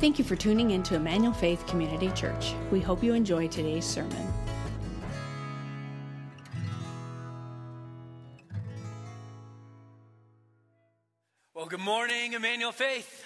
Thank you for tuning in to Emmanuel Faith Community Church. We hope you enjoy today's sermon. Well, good morning, Emmanuel Faith.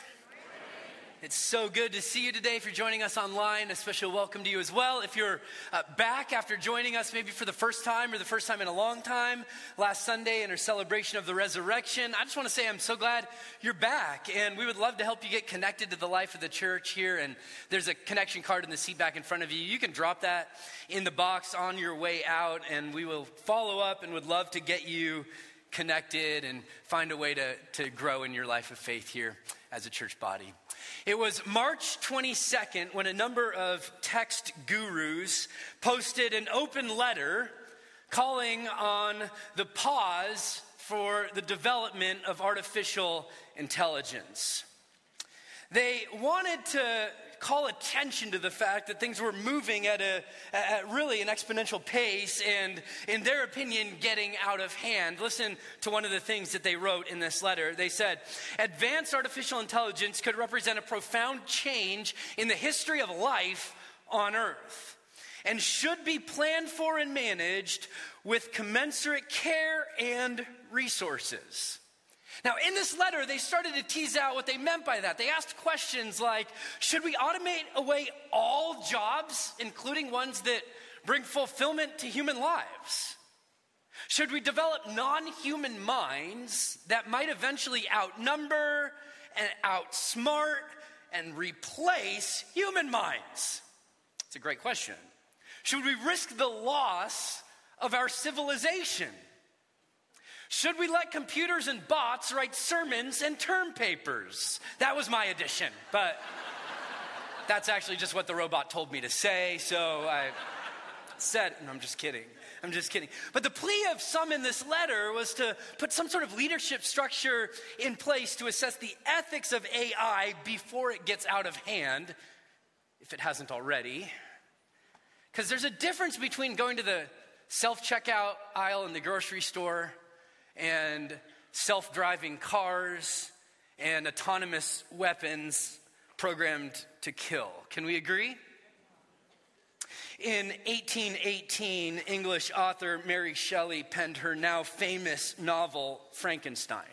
It's so good to see you today. If you're joining us online, a special welcome to you as well. If you're uh, back after joining us, maybe for the first time or the first time in a long time, last Sunday in our celebration of the resurrection, I just want to say I'm so glad you're back. And we would love to help you get connected to the life of the church here. And there's a connection card in the seat back in front of you. You can drop that in the box on your way out, and we will follow up and would love to get you connected and find a way to, to grow in your life of faith here as a church body. It was March 22nd when a number of text gurus posted an open letter calling on the pause for the development of artificial intelligence. They wanted to call attention to the fact that things were moving at a at really an exponential pace and in their opinion getting out of hand. Listen to one of the things that they wrote in this letter. They said advanced artificial intelligence could represent a profound change in the history of life on earth and should be planned for and managed with commensurate care and resources now, in this letter, they started to tease out what they meant by that. They asked questions like Should we automate away all jobs, including ones that bring fulfillment to human lives? Should we develop non human minds that might eventually outnumber and outsmart and replace human minds? It's a great question. Should we risk the loss of our civilization? Should we let computers and bots write sermons and term papers? That was my addition, but that's actually just what the robot told me to say, so I said, and I'm just kidding. I'm just kidding. But the plea of some in this letter was to put some sort of leadership structure in place to assess the ethics of AI before it gets out of hand, if it hasn't already. Because there's a difference between going to the self checkout aisle in the grocery store and self driving cars and autonomous weapons programmed to kill. Can we agree? In 1818, English author Mary Shelley penned her now famous novel, Frankenstein.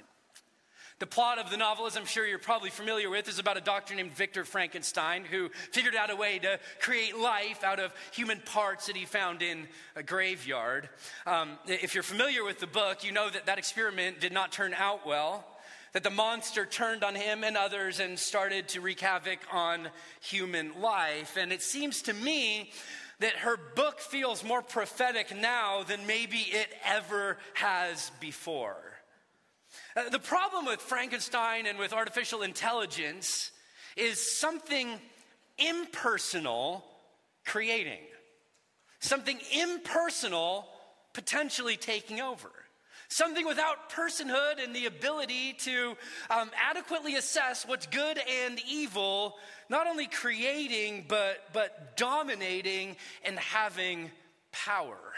The plot of the novel, as I'm sure you're probably familiar with, is about a doctor named Victor Frankenstein who figured out a way to create life out of human parts that he found in a graveyard. Um, if you're familiar with the book, you know that that experiment did not turn out well that the monster turned on him and others and started to wreak havoc on human life. And it seems to me that her book feels more prophetic now than maybe it ever has before. Uh, the problem with Frankenstein and with artificial intelligence is something impersonal creating, something impersonal potentially taking over. Something without personhood and the ability to um, adequately assess what's good and evil, not only creating, but, but dominating and having power.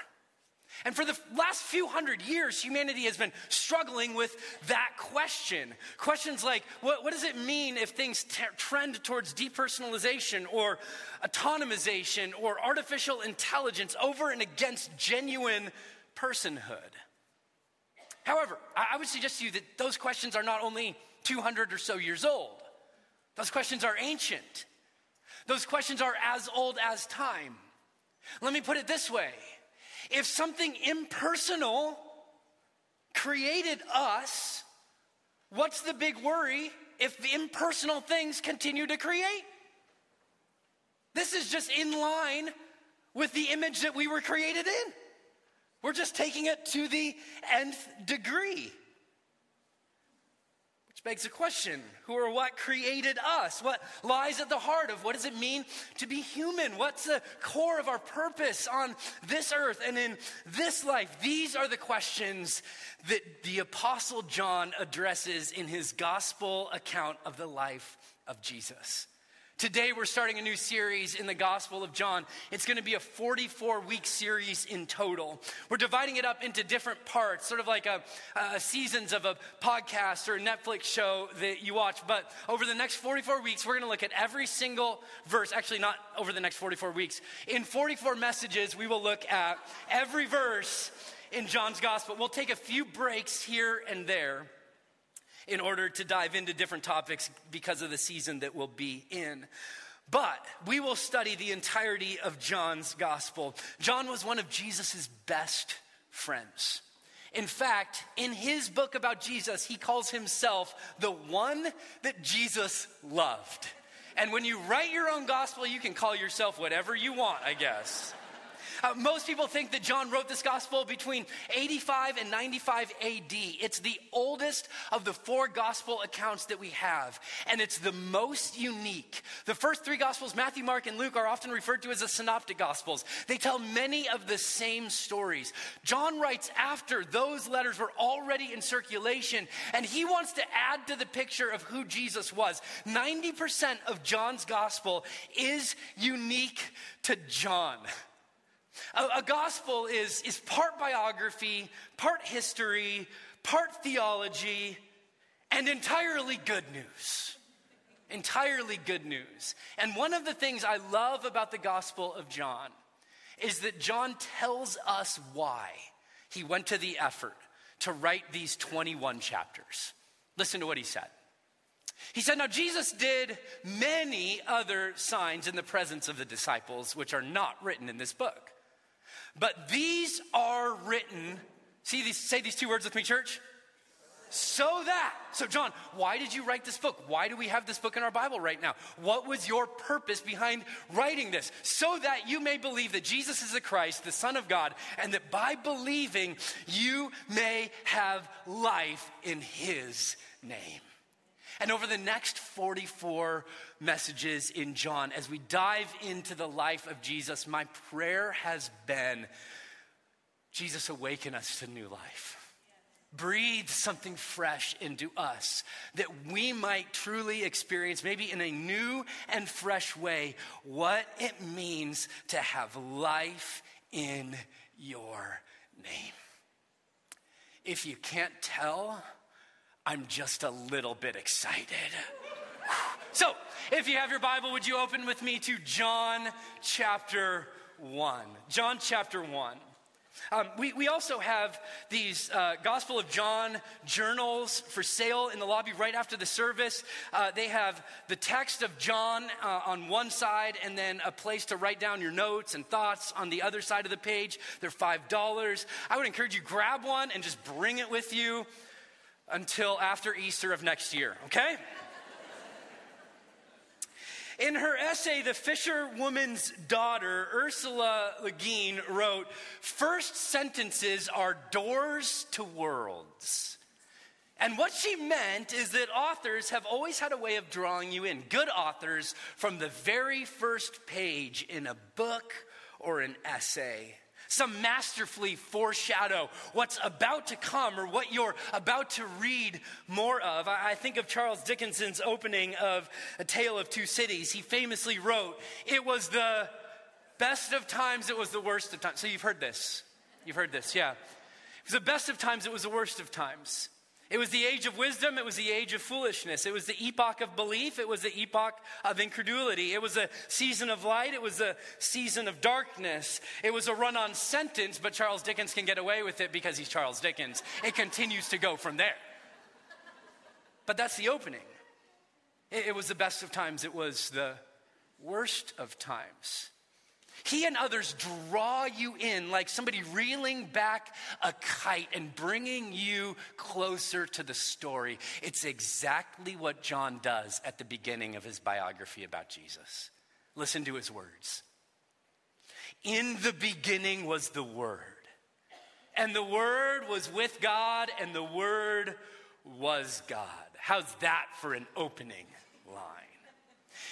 And for the last few hundred years, humanity has been struggling with that question. Questions like what, what does it mean if things t- trend towards depersonalization or autonomization or artificial intelligence over and against genuine personhood? However, I, I would suggest to you that those questions are not only 200 or so years old, those questions are ancient. Those questions are as old as time. Let me put it this way if something impersonal created us, what's the big worry if the impersonal things continue to create? This is just in line with the image that we were created in. We're just taking it to the nth degree. Which begs the question who or what created us? What lies at the heart of what does it mean to be human? What's the core of our purpose on this earth and in this life? These are the questions that the Apostle John addresses in his gospel account of the life of Jesus. Today, we're starting a new series in the Gospel of John. It's going to be a 44 week series in total. We're dividing it up into different parts, sort of like a, a, seasons of a podcast or a Netflix show that you watch. But over the next 44 weeks, we're going to look at every single verse. Actually, not over the next 44 weeks. In 44 messages, we will look at every verse in John's Gospel. We'll take a few breaks here and there in order to dive into different topics because of the season that we'll be in. But we will study the entirety of John's gospel. John was one of Jesus' best friends. In fact, in his book about Jesus, he calls himself the one that Jesus loved. And when you write your own gospel, you can call yourself whatever you want, I guess. Uh, most people think that John wrote this gospel between 85 and 95 AD. It's the oldest of the four gospel accounts that we have, and it's the most unique. The first three gospels, Matthew, Mark, and Luke, are often referred to as the synoptic gospels. They tell many of the same stories. John writes after those letters were already in circulation, and he wants to add to the picture of who Jesus was. 90% of John's gospel is unique to John. A, a, gospel is, is part biography, part history, part theology, and entirely good news. Entirely good news. And one of the things I love about the Gospel of John is that John tells us why he went to the effort to write these 21 chapters. Listen to what he said. He said, Now Jesus did many other signs in the presence of the disciples, which are not written in this book. But these are written, see these, say these two words with me, church. So that. So, John, why did you write this book? Why do we have this book in our Bible right now? What was your purpose behind writing this? So that you may believe that Jesus is the Christ, the Son of God, and that by believing you may have life in His name. And over the next 44 messages in John, as we dive into the life of Jesus, my prayer has been Jesus, awaken us to new life. Breathe something fresh into us that we might truly experience, maybe in a new and fresh way, what it means to have life in your name. If you can't tell, I'm just a little bit excited. So, if you have your Bible, would you open with me to John chapter 1? John chapter 1. Um, we, we also have these uh, Gospel of John journals for sale in the lobby right after the service. Uh, they have the text of John uh, on one side and then a place to write down your notes and thoughts on the other side of the page. They're $5. I would encourage you grab one and just bring it with you until after Easter of next year, okay? In her essay, The Fisherwoman's Daughter, Ursula Le Guin wrote First sentences are doors to worlds. And what she meant is that authors have always had a way of drawing you in. Good authors from the very first page in a book or an essay some masterfully foreshadow what's about to come or what you're about to read more of. I think of Charles Dickens's opening of A Tale of Two Cities. He famously wrote, It was the best of times, it was the worst of times. So you've heard this. You've heard this, yeah. It was the best of times, it was the worst of times. It was the age of wisdom, it was the age of foolishness. It was the epoch of belief, it was the epoch of incredulity. It was a season of light, it was a season of darkness. It was a run on sentence, but Charles Dickens can get away with it because he's Charles Dickens. It continues to go from there. But that's the opening. It, was the best of times, it was the worst of times. He and others draw you in like somebody reeling back a kite and bringing you closer to the story. It's exactly what John does at the beginning of his biography about Jesus. Listen to his words. In the beginning was the Word, and the Word was with God, and the Word was God. How's that for an opening line?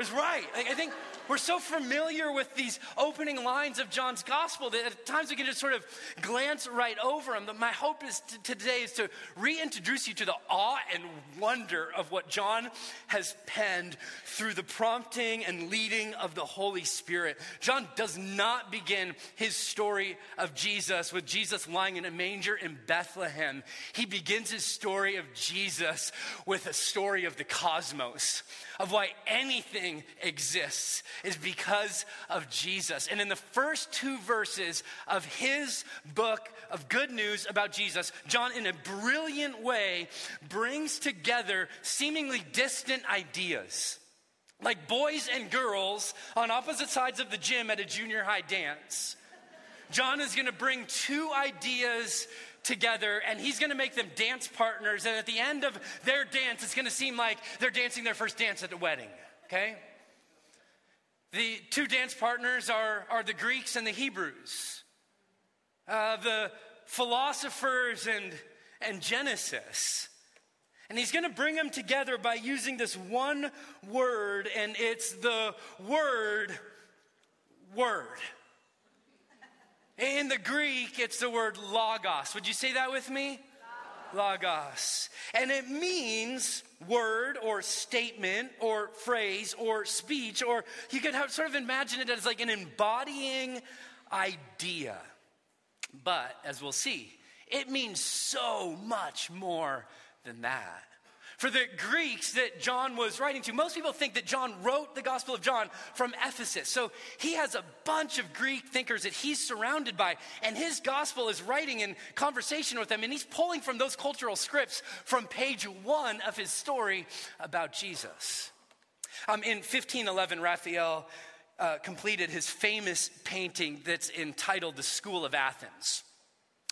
is right. I think we're so familiar with these opening lines of John's gospel that at times we can just sort of glance right over them. But My hope is to, today is to reintroduce you to the awe and wonder of what John has penned through the prompting and leading of the Holy Spirit. John does not begin his story of Jesus with Jesus lying in a manger in Bethlehem. He begins his story of Jesus with a story of the cosmos of why anything exists is because of Jesus. And in the first two verses of his book of good news about Jesus, John, in a brilliant way, brings together seemingly distant ideas. Like boys and girls on opposite sides of the gym at a junior high dance. John is going to bring two ideas together and he's going to make them dance partners. And at the end of their dance, it's going to seem like they're dancing their first dance at the wedding, okay? The two dance partners are, are the Greeks and the Hebrews, uh, the philosophers and, and Genesis. And he's going to bring them together by using this one word, and it's the word, word. In the Greek, it's the word logos. Would you say that with me? Logos. And it means word or statement or phrase or speech, or you could have, sort of imagine it as like an embodying idea. But as we'll see, it means so much more than that. For the Greeks that John was writing to, most people think that John wrote the Gospel of John from Ephesus. So he has a bunch of Greek thinkers that he's surrounded by, and his Gospel is writing in conversation with them, and he's pulling from those cultural scripts from page one of his story about Jesus. Um, in 1511, Raphael uh, completed his famous painting that's entitled The School of Athens.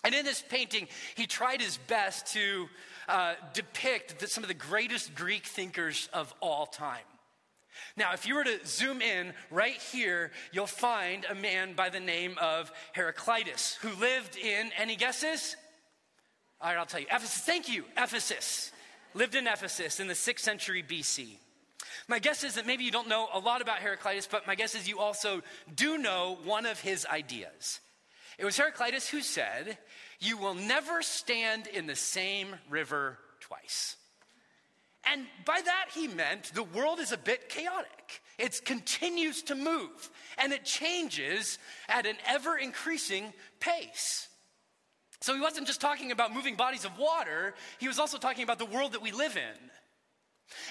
And in this painting, he tried his best to uh, depict the, some of the greatest Greek thinkers of all time. Now, if you were to zoom in right here, you'll find a man by the name of Heraclitus who lived in, any guesses? All right, I'll tell you. Ephesus, thank you, Ephesus. Lived in Ephesus in the 6th century BC. My guess is that maybe you don't know a lot about Heraclitus, but my guess is you also do know one of his ideas. It was Heraclitus who said, You will never stand in the same river twice. And by that, he meant the world is a bit chaotic. It continues to move and it changes at an ever increasing pace. So he wasn't just talking about moving bodies of water, he was also talking about the world that we live in.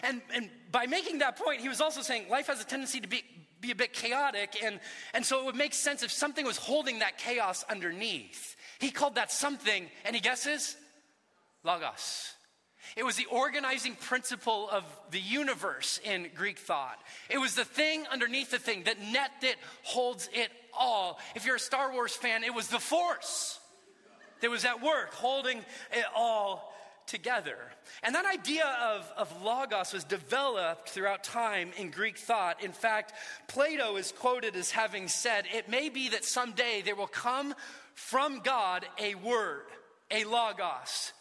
And, and by making that point, he was also saying life has a tendency to be, be a bit chaotic, and, and so it would make sense if something was holding that chaos underneath. He called that something, any guesses? Logos. It was the organizing principle of the universe in Greek thought. It was the thing underneath the thing, that net that holds it all. If you're a Star Wars fan, it was the Force that was at work, holding it all together. And that idea of, of logos was developed throughout time in Greek thought. In fact, Plato is quoted as having said, It may be that someday there will come from God a word, a logos,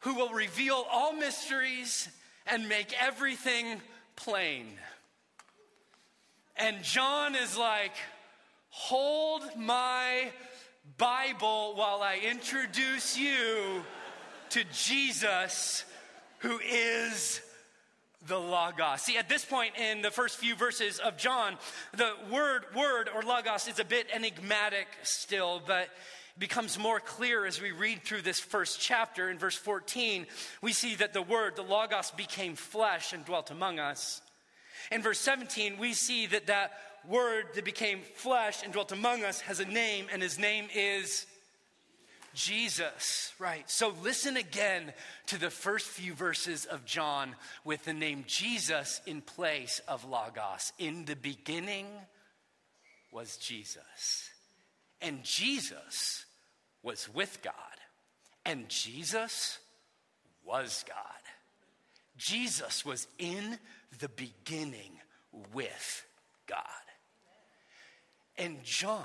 who will reveal all mysteries and make everything plain. And John is like, Hold my Bible while I introduce you to Jesus, who is the Logos. See, at this point in the first few verses of John, the word, word or Logos is a bit enigmatic still, but becomes more clear as we read through this first chapter. In verse 14, we see that the word, the Logos, became flesh and dwelt among us. In verse 17, we see that that word that became flesh and dwelt among us has a name, and his name is Jesus, right? So listen again to the first few verses of John with the name Jesus in place of Logos. In the beginning was Jesus, and Jesus was with God, and Jesus was God. Jesus was in the beginning with God. And John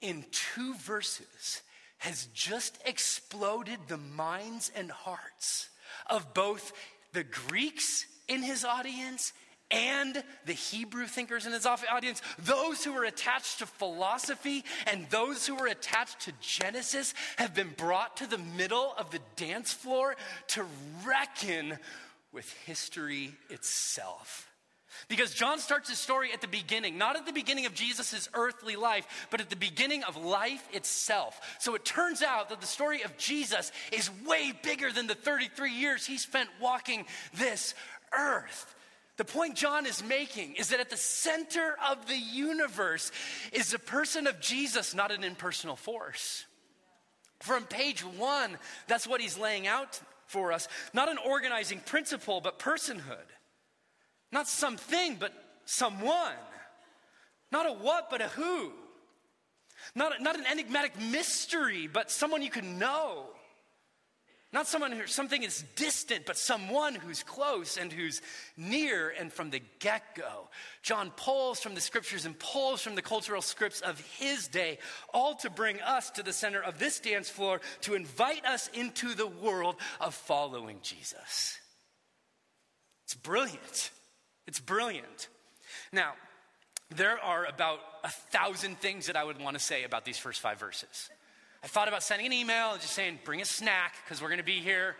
in two verses has just exploded the minds and hearts of both the Greeks in his audience and the Hebrew thinkers in his audience, those who were attached to philosophy and those who were attached to Genesis, have been brought to the middle of the dance floor to reckon with history itself. Because John starts his story at the beginning, not at the beginning of Jesus' earthly life, but at the beginning of life itself. So it turns out that the story of Jesus is way bigger than the 33 years he spent walking this earth. The point John is making is that at the center of the universe is the person of Jesus, not an impersonal force. From page one, that's what he's laying out for us. Not an organizing principle, but personhood. Not something, but someone. Not a what, but a who. Not, a, not an enigmatic mystery, but someone you can know. Not someone who something is distant, but someone who's close and who's near and from the get go. John pulls from the scriptures and pulls from the cultural scripts of his day, all to bring us to the center of this dance floor to invite us into the world of following Jesus. It's brilliant. It's brilliant. Now, there are about a thousand things that I would want to say about these first five verses. I thought about sending an email and just saying, bring a snack because we're going to be here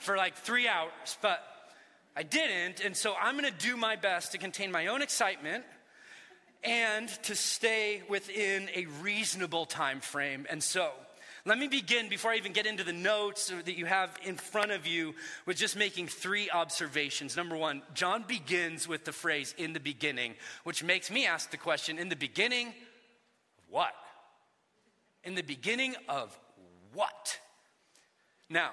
for like three hours, but I didn't. And so I'm going to do my best to contain my own excitement and to stay within a reasonable time frame. And so, let me begin before I even get into the notes that you have in front of you with just making three observations. Number one, John begins with the phrase in the beginning, which makes me ask the question in the beginning, what? In the beginning of what? Now,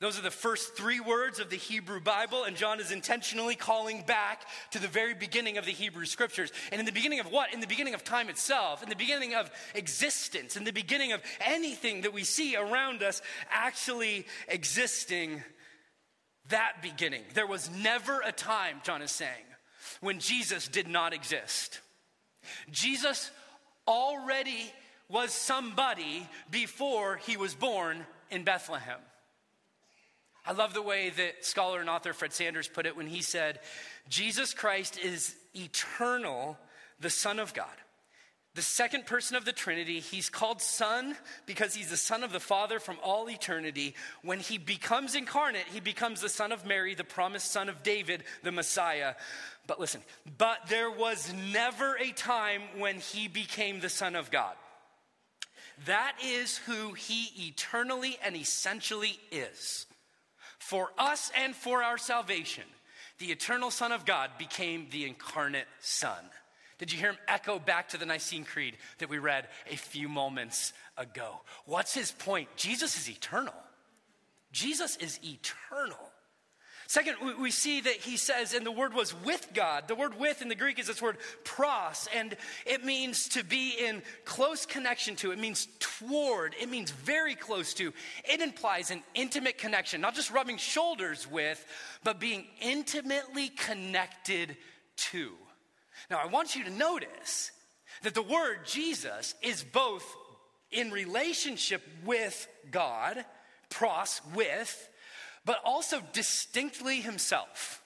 those are the first three words of the Hebrew Bible, and John is intentionally calling back to the very beginning of the Hebrew scriptures. And in the beginning of what? In the beginning of time itself, in the beginning of existence, in the beginning of anything that we see around us actually existing, that beginning. There was never a time, John is saying, when Jesus did not exist. Jesus already was somebody before he was born in Bethlehem. I love the way that scholar and author Fred Sanders put it when he said, Jesus Christ is eternal, the Son of God. The second person of the Trinity, he's called Son because he's the Son of the Father from all eternity. When he becomes incarnate, he becomes the Son of Mary, the promised Son of David, the Messiah. But listen, but there was never a time when he became the Son of God. That is who he eternally and essentially is. For us and for our salvation, the eternal Son of God became the incarnate Son. Did you hear him echo back to the Nicene Creed that we read a few moments ago? What's his point? Jesus is eternal. Jesus is eternal. Second, we see that he says, and the word was with God. The word with in the Greek is this word pros, and it means to be in close connection to. It means toward. It means very close to. It implies an intimate connection, not just rubbing shoulders with, but being intimately connected to. Now, I want you to notice that the word Jesus is both in relationship with God, pros, with, but also distinctly himself,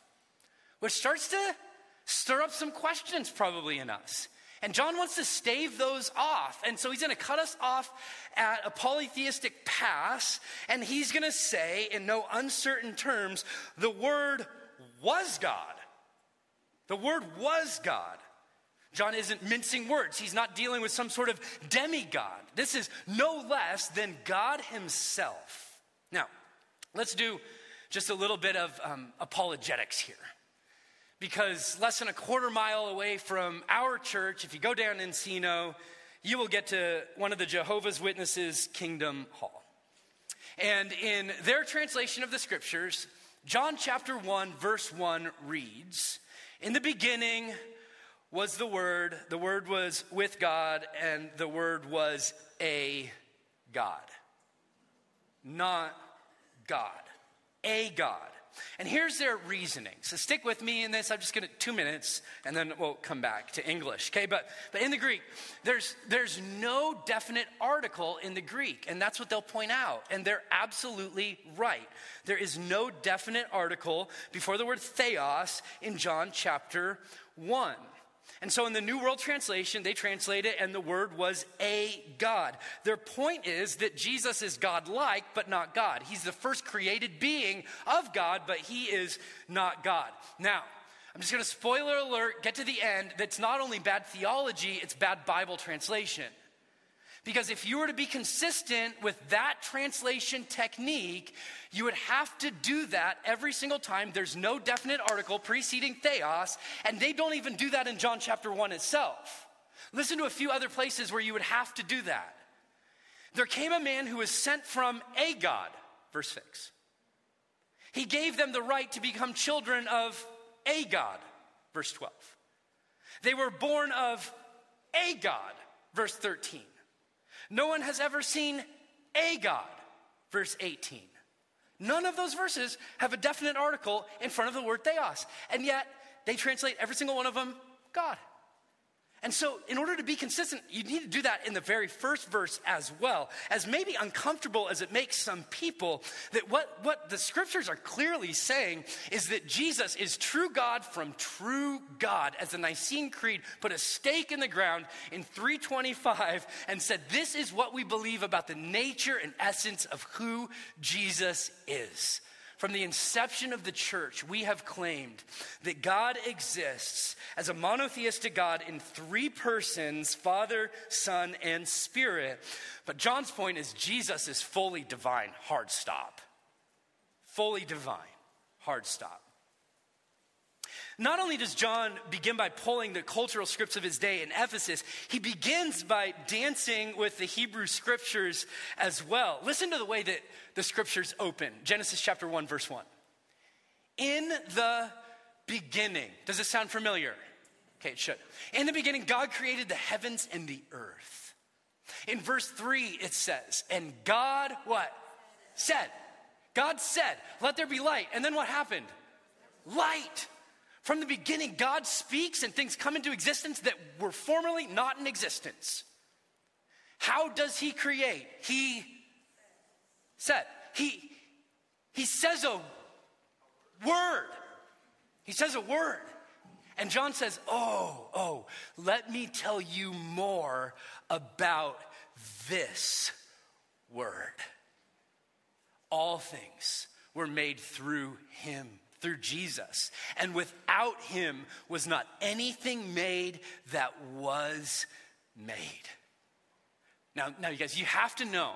which starts to stir up some questions probably in us. And John wants to stave those off. And so he's going to cut us off at a polytheistic pass. And he's going to say, in no uncertain terms, the word was God. The word was God. John isn't mincing words. He's not dealing with some sort of demigod. This is no less than God himself. Now, Let's do just a little bit of um, apologetics here. Because less than a quarter mile away from our church, if you go down Encino, you will get to one of the Jehovah's Witnesses Kingdom Hall. And in their translation of the scriptures, John chapter 1, verse 1 reads In the beginning was the Word, the Word was with God, and the Word was a God. Not God, a God. And here's their reasoning. So stick with me in this. I'm just going to two minutes and then we'll come back to English. Okay, but but in the Greek, there's there's no definite article in the Greek, and that's what they'll point out. And they're absolutely right. There is no definite article before the word theos in John chapter 1. And so in the New World Translation, they translate it, and the word was a God. Their point is that Jesus is God like, but not God. He's the first created being of God, but he is not God. Now, I'm just going to spoiler alert, get to the end. That's not only bad theology, it's bad Bible translation. Because if you were to be consistent with that translation technique, you would have to do that every single time. There's no definite article preceding theos, and they don't even do that in John chapter 1 itself. Listen to a few other places where you would have to do that. There came a man who was sent from a God, verse 6. He gave them the right to become children of a God, verse 12. They were born of a God, verse 13. No one has ever seen a God, verse 18. None of those verses have a definite article in front of the word theos. And yet, they translate every single one of them God. And so, in order to be consistent, you need to do that in the very first verse as well. As maybe uncomfortable as it makes some people, that what, what the scriptures are clearly saying is that Jesus is true God from true God. As the Nicene Creed put a stake in the ground in 325 and said, This is what we believe about the nature and essence of who Jesus is. From the inception of the church, we have claimed that God exists as a monotheistic God in three persons Father, Son, and Spirit. But John's point is Jesus is fully divine, hard stop. Fully divine, hard stop. Not only does John begin by pulling the cultural scripts of his day in Ephesus, he begins by dancing with the Hebrew scriptures as well. Listen to the way that the scriptures open Genesis chapter 1, verse 1. In the beginning, does it sound familiar? Okay, it should. In the beginning, God created the heavens and the earth. In verse 3, it says, And God, what? Said. God said, Let there be light. And then what happened? Light. From the beginning, God speaks and things come into existence that were formerly not in existence. How does He create? He said, He, he says a word. He says a word. And John says, Oh, oh, let me tell you more about this word. All things were made through him through Jesus. And without him was not anything made that was made. Now, now, you guys, you have to know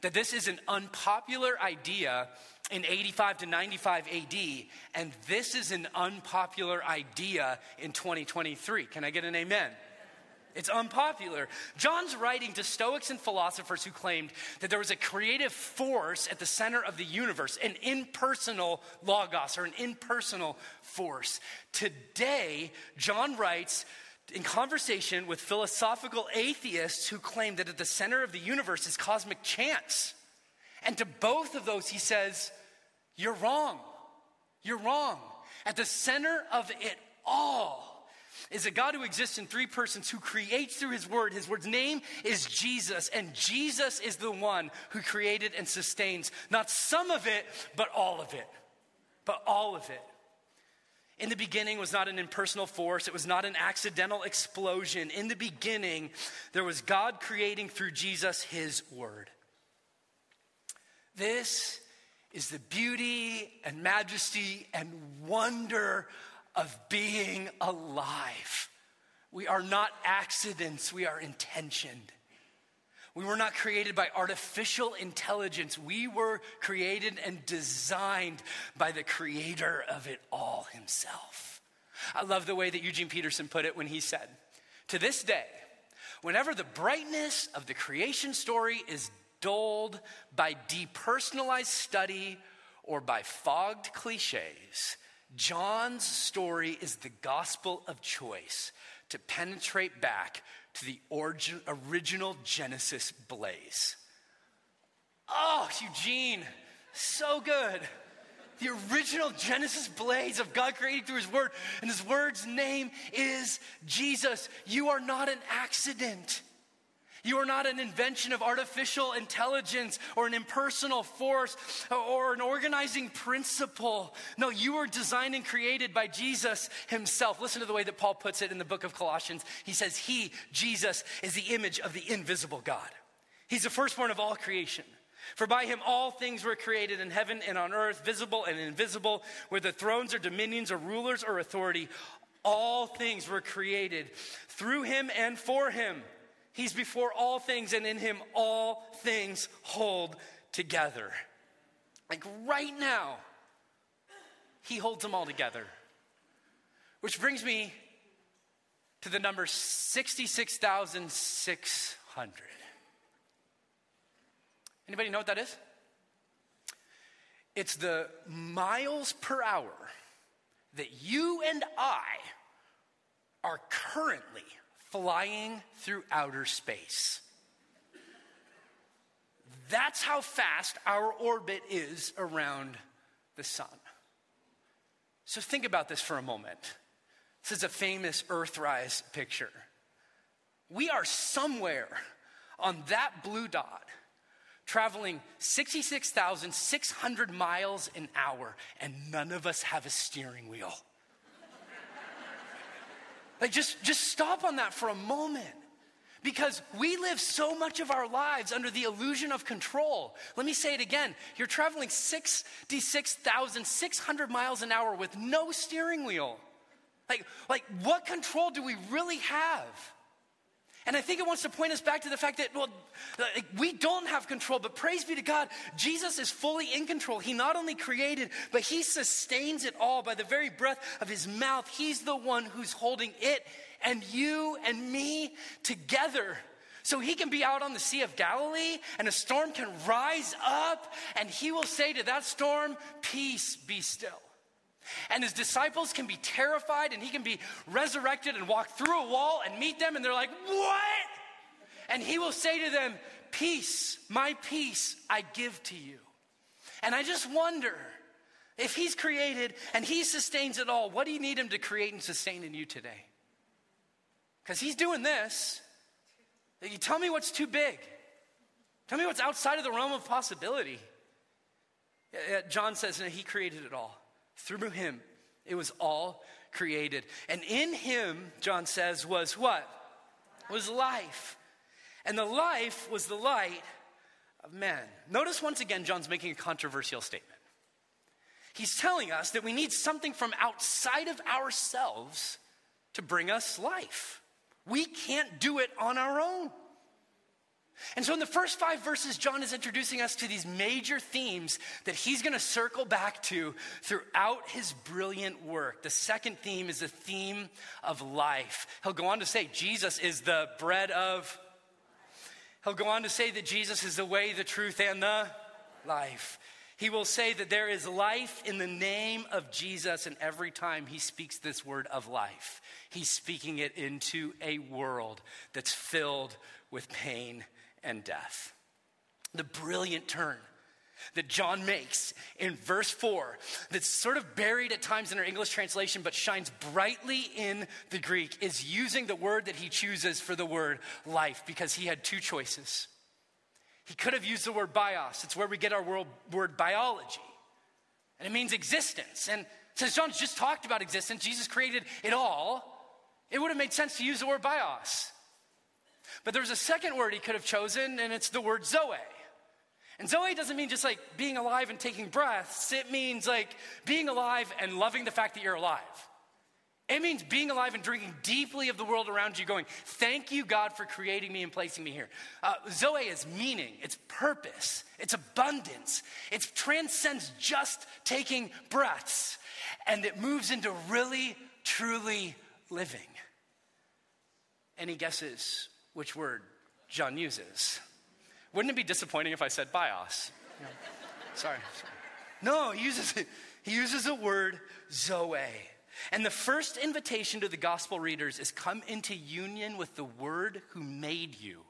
that this is an unpopular idea in 85 to 95 AD, and this is an unpopular idea in 2023. Can I get an amen? It's unpopular. John's writing to Stoics and philosophers who claimed that there was a creative force at the center of the universe, an impersonal logos or an impersonal force. Today, John writes in conversation with philosophical atheists who claim that at the center of the universe is cosmic chance. And to both of those, he says, You're wrong. You're wrong. At the center of it all is a God who exists in three persons who creates through his word. His word's name is Jesus, and Jesus is the one who created and sustains not some of it, but all of it. But all of it. In the beginning was not an impersonal force, it was not an accidental explosion. In the beginning, there was God creating through Jesus his word. This is the beauty and majesty and wonder of being alive. We are not accidents, we are intentioned. We were not created by artificial intelligence. We were created and designed by the creator of it all himself. I love the way that Eugene Peterson put it when he said, To this day, whenever the brightness of the creation story is dulled by depersonalized study or by fogged cliches, John's story is the gospel of choice to penetrate back to the origin, original Genesis blaze. Oh, Eugene, so good. the original Genesis blaze of God creating through His Word, and His Word's name is Jesus. You are not an accident. You are not an invention of artificial intelligence or an impersonal force or an organizing principle. No, you were designed and created by Jesus himself. Listen to the way that Paul puts it in the book of Colossians. He says, He, Jesus, is the image of the invisible God. He's the firstborn of all creation. For by him all things were created in heaven and on earth, visible and invisible, whether thrones or dominions or rulers or authority. All things were created through him and for him. He's before all things, and in him all things hold together. Like right now, he holds them all together. Which brings me to the number 66,600. Anybody know what that is? It's the miles per hour that you and I are currently flying through outer space. That's how fast our orbit is around the sun. So think about this for a moment. This is a famous Earthrise picture. We are somewhere on that blue dot traveling 66,600 miles an hour, and none of us have a steering wheel. Like, just, just stop on that for a moment. Because we live so much of our lives under the illusion of control. Let me say it again. You're traveling 66,600 miles an hour with no steering wheel. Like, like, what control do we really have? And I think it wants to point us back to the fact that, well, we don't have control, but praise be to God, Jesus is fully in control. He not only created, but He sustains it all by the very breath of His mouth. He's the one who's holding it and you and me together. So he can be out on the Sea of Galilee and a storm can rise up and he will say to that storm, Peace, be still. And his disciples can be terrified and he can be resurrected and walk through a wall and meet them and they're like, What? And he will say to them, Peace, my peace I give to you. And I just wonder if he's created and he sustains it all, what do you need him to create and sustain in you today? Because he's doing this. You tell me what's too big. Tell me what's outside of the realm of possibility. John says, no, he created it all. Through him, it was all created. And in him, John says, was what? Was life. And the life was the light of men. Notice once again, John's making a controversial statement. He's telling us that we need something from outside of ourselves to bring us life. We can't do it on our own. And so, in the first five verses, John is introducing us to these major themes that he's going to circle back to throughout his brilliant work. The second theme is the theme of life. He'll go on to say, Jesus is the bread of. He'll go on to say that Jesus is the way, the truth, and the life. He will say that there is life in the name of Jesus, and every time he speaks this word of life, he's speaking it into a world that's filled with pain and death. The brilliant turn that John makes in verse 4, that's sort of buried at times in our English translation, but shines brightly in the Greek, is using the word that he chooses for the word life because he had two choices. He could have used the word bios, it's where we get our word, word biology, and it means existence. And since John's just talked about existence, Jesus created it all, it would have made sense to use the word bios. But there's a second word he could have chosen, and it's the word Zoe. And Zoe doesn't mean just like being alive and taking breaths, it means like being alive and loving the fact that you're alive. It means being alive and drinking deeply of the world around you, going, Thank you, God, for creating me and placing me here. Uh, Zoe is meaning, it's purpose, it's abundance, it transcends just taking breaths, and it moves into really, truly living. Any guesses which word John uses. Wouldn't it be disappointing if I said bios? No. Sorry, sorry. No, he uses, he uses the word zoe. And the first invitation to the gospel readers is come into union with the word who made you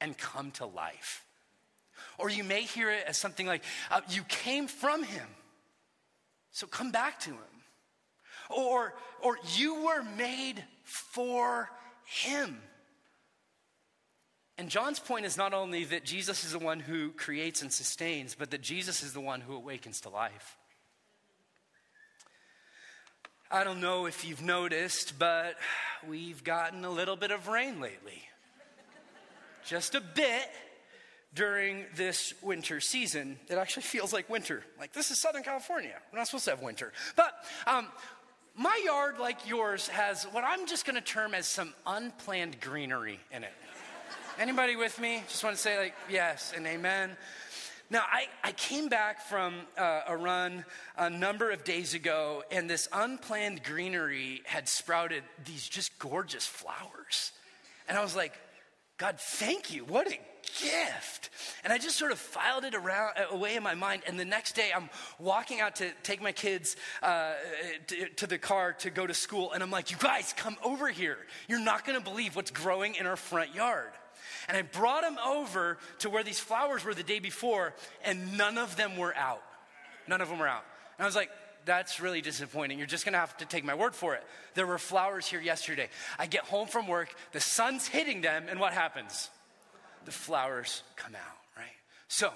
and come to life. Or you may hear it as something like, uh, you came from him So come back to him. Or, or you were made for him. And John's point is not only that Jesus is the one who creates and sustains, but that Jesus is the one who awakens to life. I don't know if you've noticed, but we've gotten a little bit of rain lately. Just a bit during this winter season. It actually feels like winter. Like, this is Southern California. We're not supposed to have winter. But um, my yard, like yours, has what I'm just going to term as some unplanned greenery in it. Anybody with me? Just want to say, like, yes and amen. Now, I, I came back from uh, a run a number of days ago, and this unplanned greenery had sprouted these just gorgeous flowers. And I was like, God, thank you. What a gift. And I just sort of filed it around, uh, away in my mind. And the next day, I'm walking out to take my kids uh, to, to the car to go to school. And I'm like, you guys, come over here. You're not going to believe what's growing in our front yard. And I brought them over to where these flowers were the day before, and none of them were out. None of them were out. And I was like, that's really disappointing. You're just gonna have to take my word for it. There were flowers here yesterday. I get home from work, the sun's hitting them, and what happens? The flowers come out, right? So,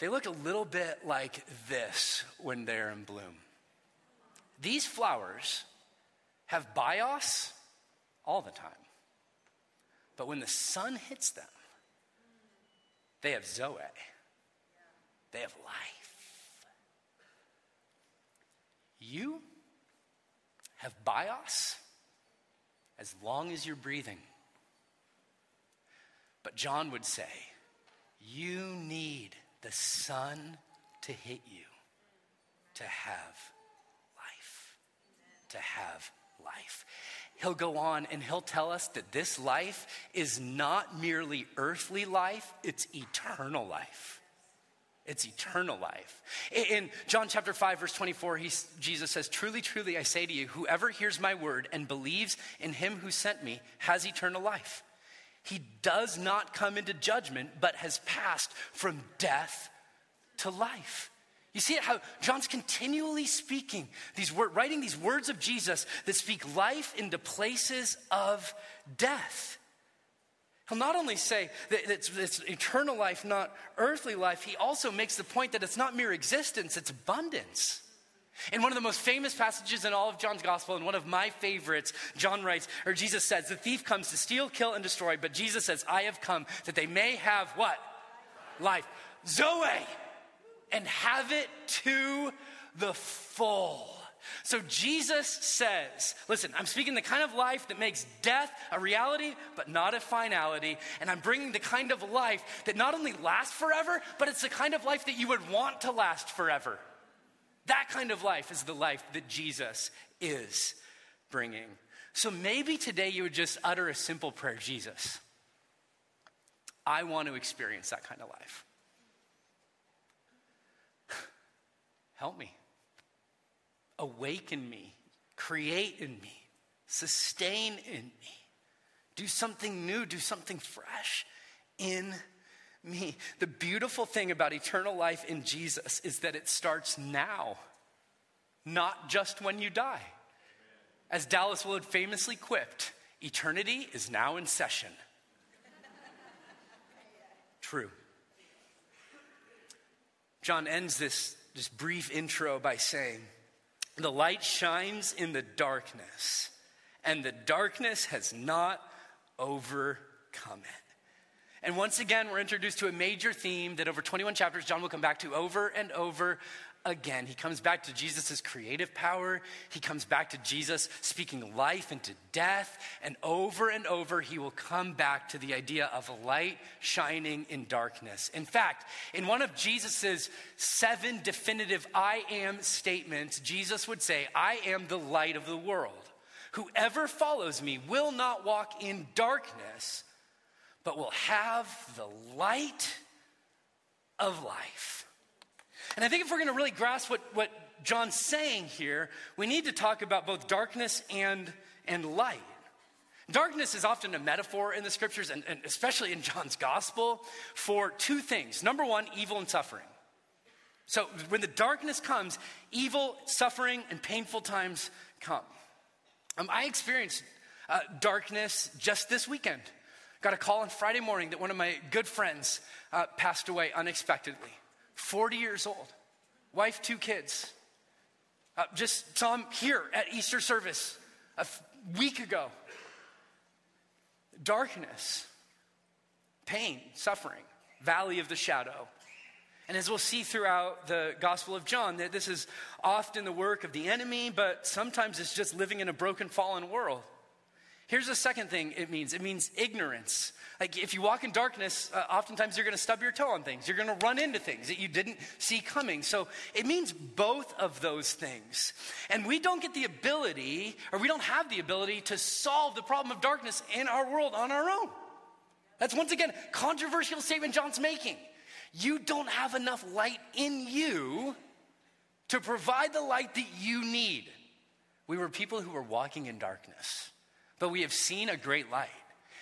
they look a little bit like this when they're in bloom. These flowers have bios all the time. But when the sun hits them, they have Zoe. They have life. You have bios as long as you're breathing. But John would say, you need the sun to hit you to have life. To have life he'll go on and he'll tell us that this life is not merely earthly life, it's eternal life. It's eternal life. In John chapter 5, verse 24, he, Jesus says, Truly, truly, I say to you, whoever hears my word and believes in him who sent me has eternal life. He does not come into judgment, but has passed from death to life. You see how John's continually speaking these word, writing these words of Jesus that speak life into places of death. He'll not only say that it's, it's eternal life, not earthly life, he also makes the point that it's not mere existence, it's abundance. In one of the most famous passages in all of John's gospel, and one of my favorites, John writes, or Jesus says, The thief comes to steal, kill, and destroy, but Jesus says, I have come that they may have what? Life. Zoe and have it to the full. So Jesus says, listen, I'm speaking the kind of life that makes death a reality, but not a finality. And I'm bringing the kind of life that not only lasts forever, but it's the kind of life that you would want to last forever. That kind of life is the life that Jesus is bringing. So maybe today you would just utter a simple prayer Jesus, I want to experience that kind of life. Help me. Awaken me. Create in me. Sustain in me. Do something new. Do something fresh in me. The beautiful thing about eternal life in Jesus is that it starts now, not just when you die. As Dallas Willard famously quipped, eternity is now in session. True. John ends this this brief intro by saying, The light shines in the darkness, and the darkness has not overcome it. And once again, we're introduced to a major theme that over 21 chapters, John will come back to over and over again. He comes back to Jesus' creative power. He comes back to Jesus speaking life into death. And over and over, he will come back to the idea of light shining in darkness. In fact, in one of Jesus' seven definitive I am statements, Jesus would say, I am the light of the world. Whoever follows me will not walk in darkness, but will have the light of life. And I think if we're going to really grasp what, what John's saying here, we need to talk about both darkness and, and light. Darkness is often a metaphor in the scriptures, and, and especially in John's gospel, for two things. Number one, evil and suffering. So when the darkness comes, evil, suffering, and painful times come. Um, I experienced uh, darkness just this weekend. Got a call on Friday morning that one of my good friends uh, passed away unexpectedly. 40 years old, wife, two kids. Uh, just saw him here at Easter service a f- week ago. Darkness, pain, suffering, valley of the shadow. And as we'll see throughout the Gospel of John, that this is often the work of the enemy, but sometimes it's just living in a broken, fallen world. Here's the second thing it means it means ignorance. Like if you walk in darkness, uh, oftentimes you're going to stub your toe on things. You're going to run into things that you didn't see coming. So it means both of those things. And we don't get the ability, or we don't have the ability to solve the problem of darkness in our world on our own. That's once again controversial statement John's making. You don't have enough light in you to provide the light that you need. We were people who were walking in darkness. But we have seen a great light,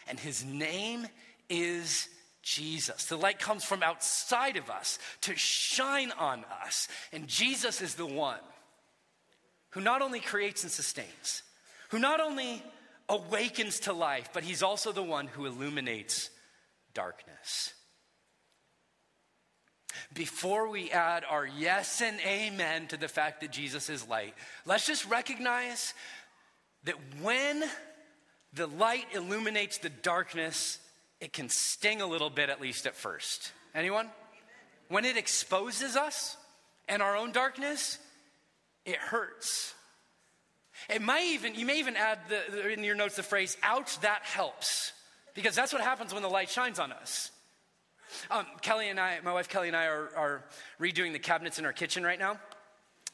and his name is Jesus. The light comes from outside of us to shine on us. And Jesus is the one who not only creates and sustains, who not only awakens to life, but he's also the one who illuminates darkness. Before we add our yes and amen to the fact that Jesus is light, let's just recognize that when the light illuminates the darkness, it can sting a little bit, at least at first. Anyone? When it exposes us and our own darkness, it hurts. It might even, you may even add the, in your notes the phrase, ouch, that helps. Because that's what happens when the light shines on us. Um, Kelly and I, my wife Kelly and I are, are redoing the cabinets in our kitchen right now.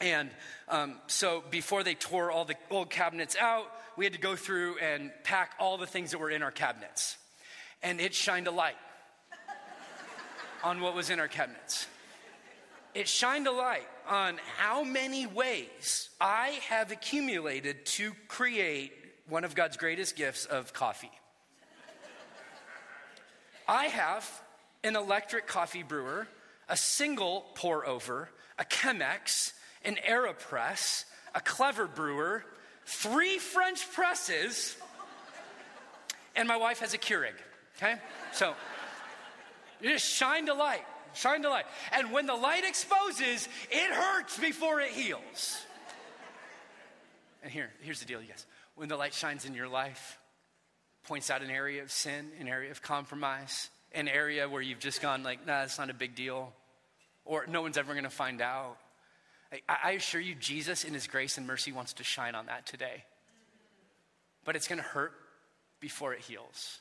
And um, so before they tore all the old cabinets out, we had to go through and pack all the things that were in our cabinets. And it shined a light on what was in our cabinets. It shined a light on how many ways I have accumulated to create one of God's greatest gifts of coffee. I have an electric coffee brewer, a single pour over, a Chemex, an AeroPress, a clever brewer, three French presses, and my wife has a Keurig. Okay? So you just shined a light, shine a light. And when the light exposes, it hurts before it heals. And here, here's the deal, you guys. When the light shines in your life, points out an area of sin, an area of compromise, an area where you've just gone like, nah, it's not a big deal, or no one's ever gonna find out. I assure you, Jesus, in his grace and mercy, wants to shine on that today. But it's going to hurt before it heals.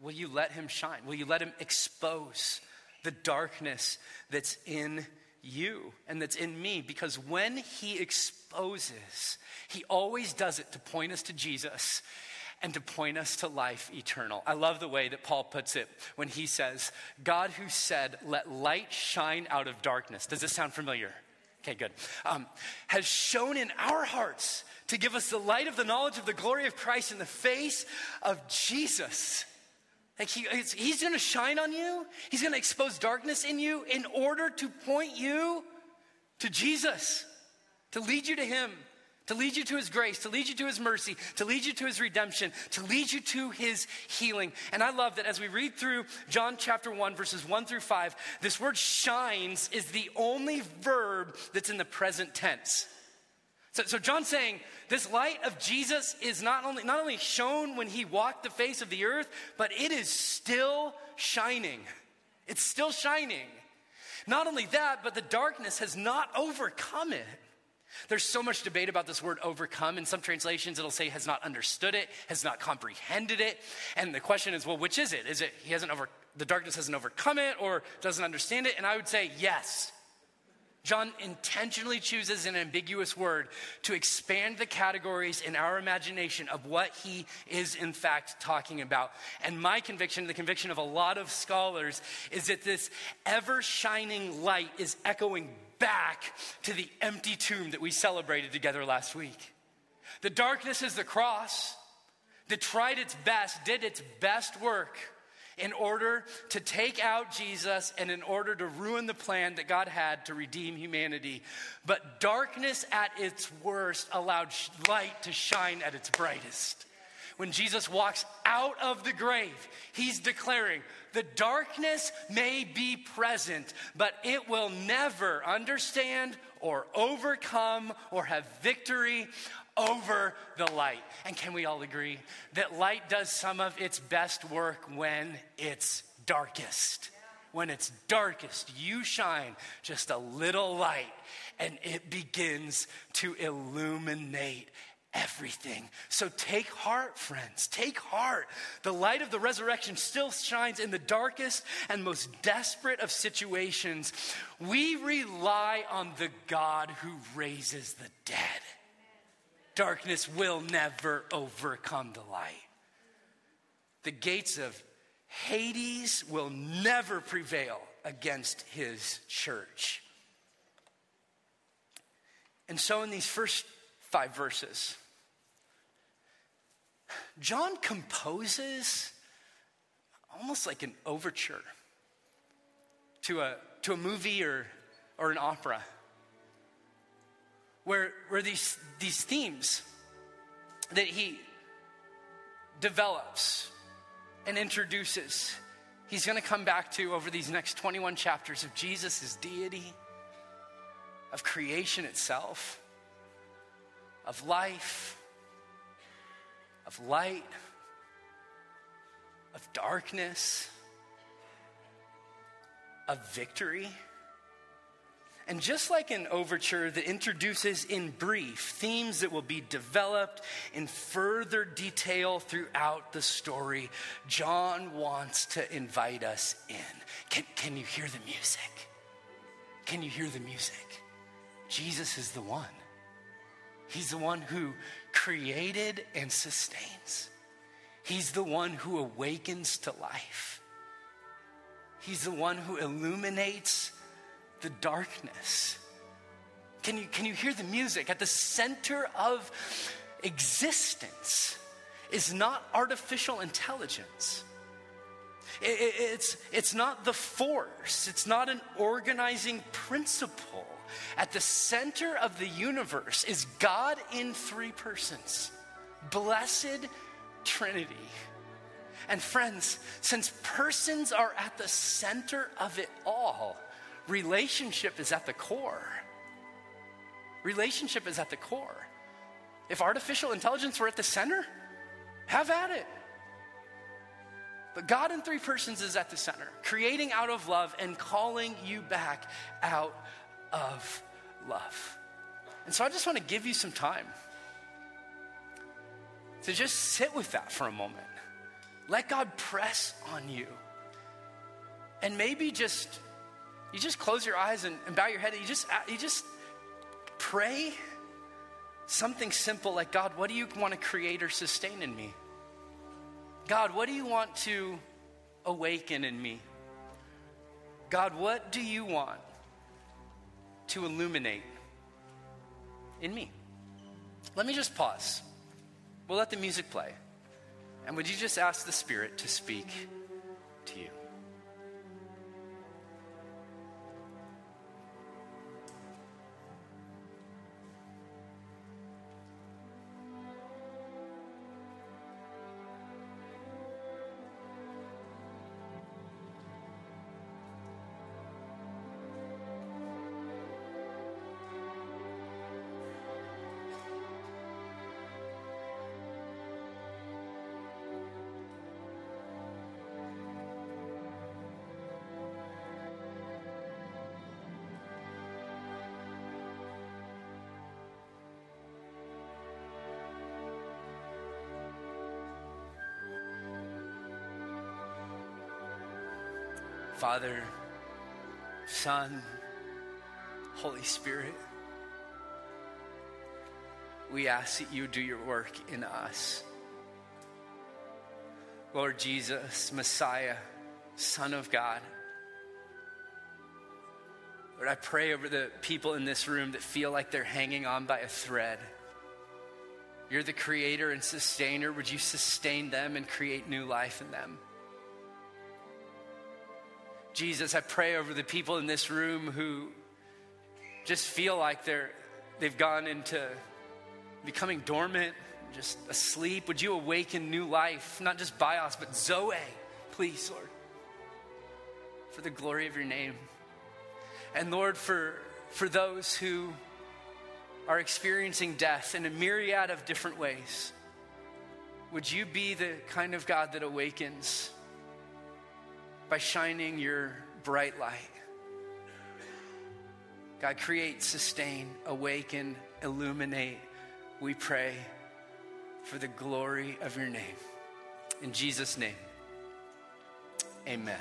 Will you let him shine? Will you let him expose the darkness that's in you and that's in me? Because when he exposes, he always does it to point us to Jesus and to point us to life eternal. I love the way that Paul puts it when he says, God who said, Let light shine out of darkness. Does this sound familiar? Okay, good. Um, has shone in our hearts to give us the light of the knowledge of the glory of Christ in the face of Jesus. Like he, he's going to shine on you. He's going to expose darkness in you in order to point you to Jesus, to lead you to Him to lead you to his grace, to lead you to his mercy, to lead you to his redemption, to lead you to his healing. And I love that as we read through John chapter 1, verses 1 through 5, this word shines is the only verb that's in the present tense. So, so John's saying this light of Jesus is not only, not only shone when he walked the face of the earth, but it is still shining. It's still shining. Not only that, but the darkness has not overcome it. There's so much debate about this word overcome. In some translations, it'll say has not understood it, has not comprehended it. And the question is, well, which is it? Is it he hasn't over, the darkness hasn't overcome it or doesn't understand it? And I would say yes. John intentionally chooses an ambiguous word to expand the categories in our imagination of what he is, in fact, talking about. And my conviction, the conviction of a lot of scholars, is that this ever shining light is echoing back to the empty tomb that we celebrated together last week. The darkness is the cross that tried its best, did its best work in order to take out Jesus and in order to ruin the plan that God had to redeem humanity. But darkness at its worst allowed light to shine at its brightest. When Jesus walks out of the grave, he's declaring, The darkness may be present, but it will never understand or overcome or have victory over the light. And can we all agree that light does some of its best work when it's darkest? When it's darkest, you shine just a little light and it begins to illuminate everything. So take heart, friends. Take heart. The light of the resurrection still shines in the darkest and most desperate of situations. We rely on the God who raises the dead darkness will never overcome the light. The gates of Hades will never prevail against his church. And so, in these first five verses, John composes almost like an overture to a, to a movie or, or an opera where, where these, these themes that he develops and introduces, he's going to come back to over these next 21 chapters of Jesus' deity, of creation itself, of life, of light, of darkness, of victory. And just like an overture that introduces in brief themes that will be developed in further detail throughout the story, John wants to invite us in. Can, can you hear the music? Can you hear the music? Jesus is the one. He's the one who created and sustains. He's the one who awakens to life. He's the one who illuminates the darkness. Can you, can you hear the music? At the center of existence is not artificial intelligence. It, it's, it's not the force, it's not an organizing principle. At the center of the universe is God in three persons. Blessed Trinity. And friends, since persons are at the center of it all, relationship is at the core. Relationship is at the core. If artificial intelligence were at the center, have at it. But God in three persons is at the center, creating out of love and calling you back out of love. And so I just want to give you some time to just sit with that for a moment. Let God press on you. And maybe just you just close your eyes and, and bow your head and you just, uh, you just pray something simple like, God, what do you want to create or sustain in me? God, what do you want to awaken in me? God, what do you want to illuminate in me? Let me just pause. We'll let the music play. And would you just ask the Spirit to speak to you? Father, Son, Holy Spirit, we ask that you do your work in us. Lord Jesus, Messiah, Son of God. Lord, I pray over the people in this room that feel like they're hanging on by a thread. You're the creator and sustainer. Would you sustain them and create new life in them? Jesus, I pray over the people in this room who just feel like they're, they've gone into becoming dormant, just asleep. Would you awaken new life, not just bios, but Zoe, please, Lord, for the glory of your name. And Lord, for, for those who are experiencing death in a myriad of different ways, would you be the kind of God that awakens by shining your bright light? God, create, sustain, awaken, illuminate, we pray for the glory of your name. In Jesus' name, amen.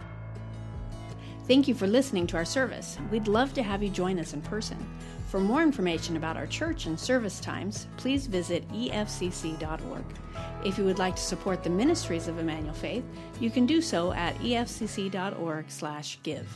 Amen. Thank you for listening to our service. We'd love to have you join us in person. For more information about our church and service times, please visit efcc.org. If you would like to support the ministries of Emmanuel Faith, you can do so at efcc.org/give.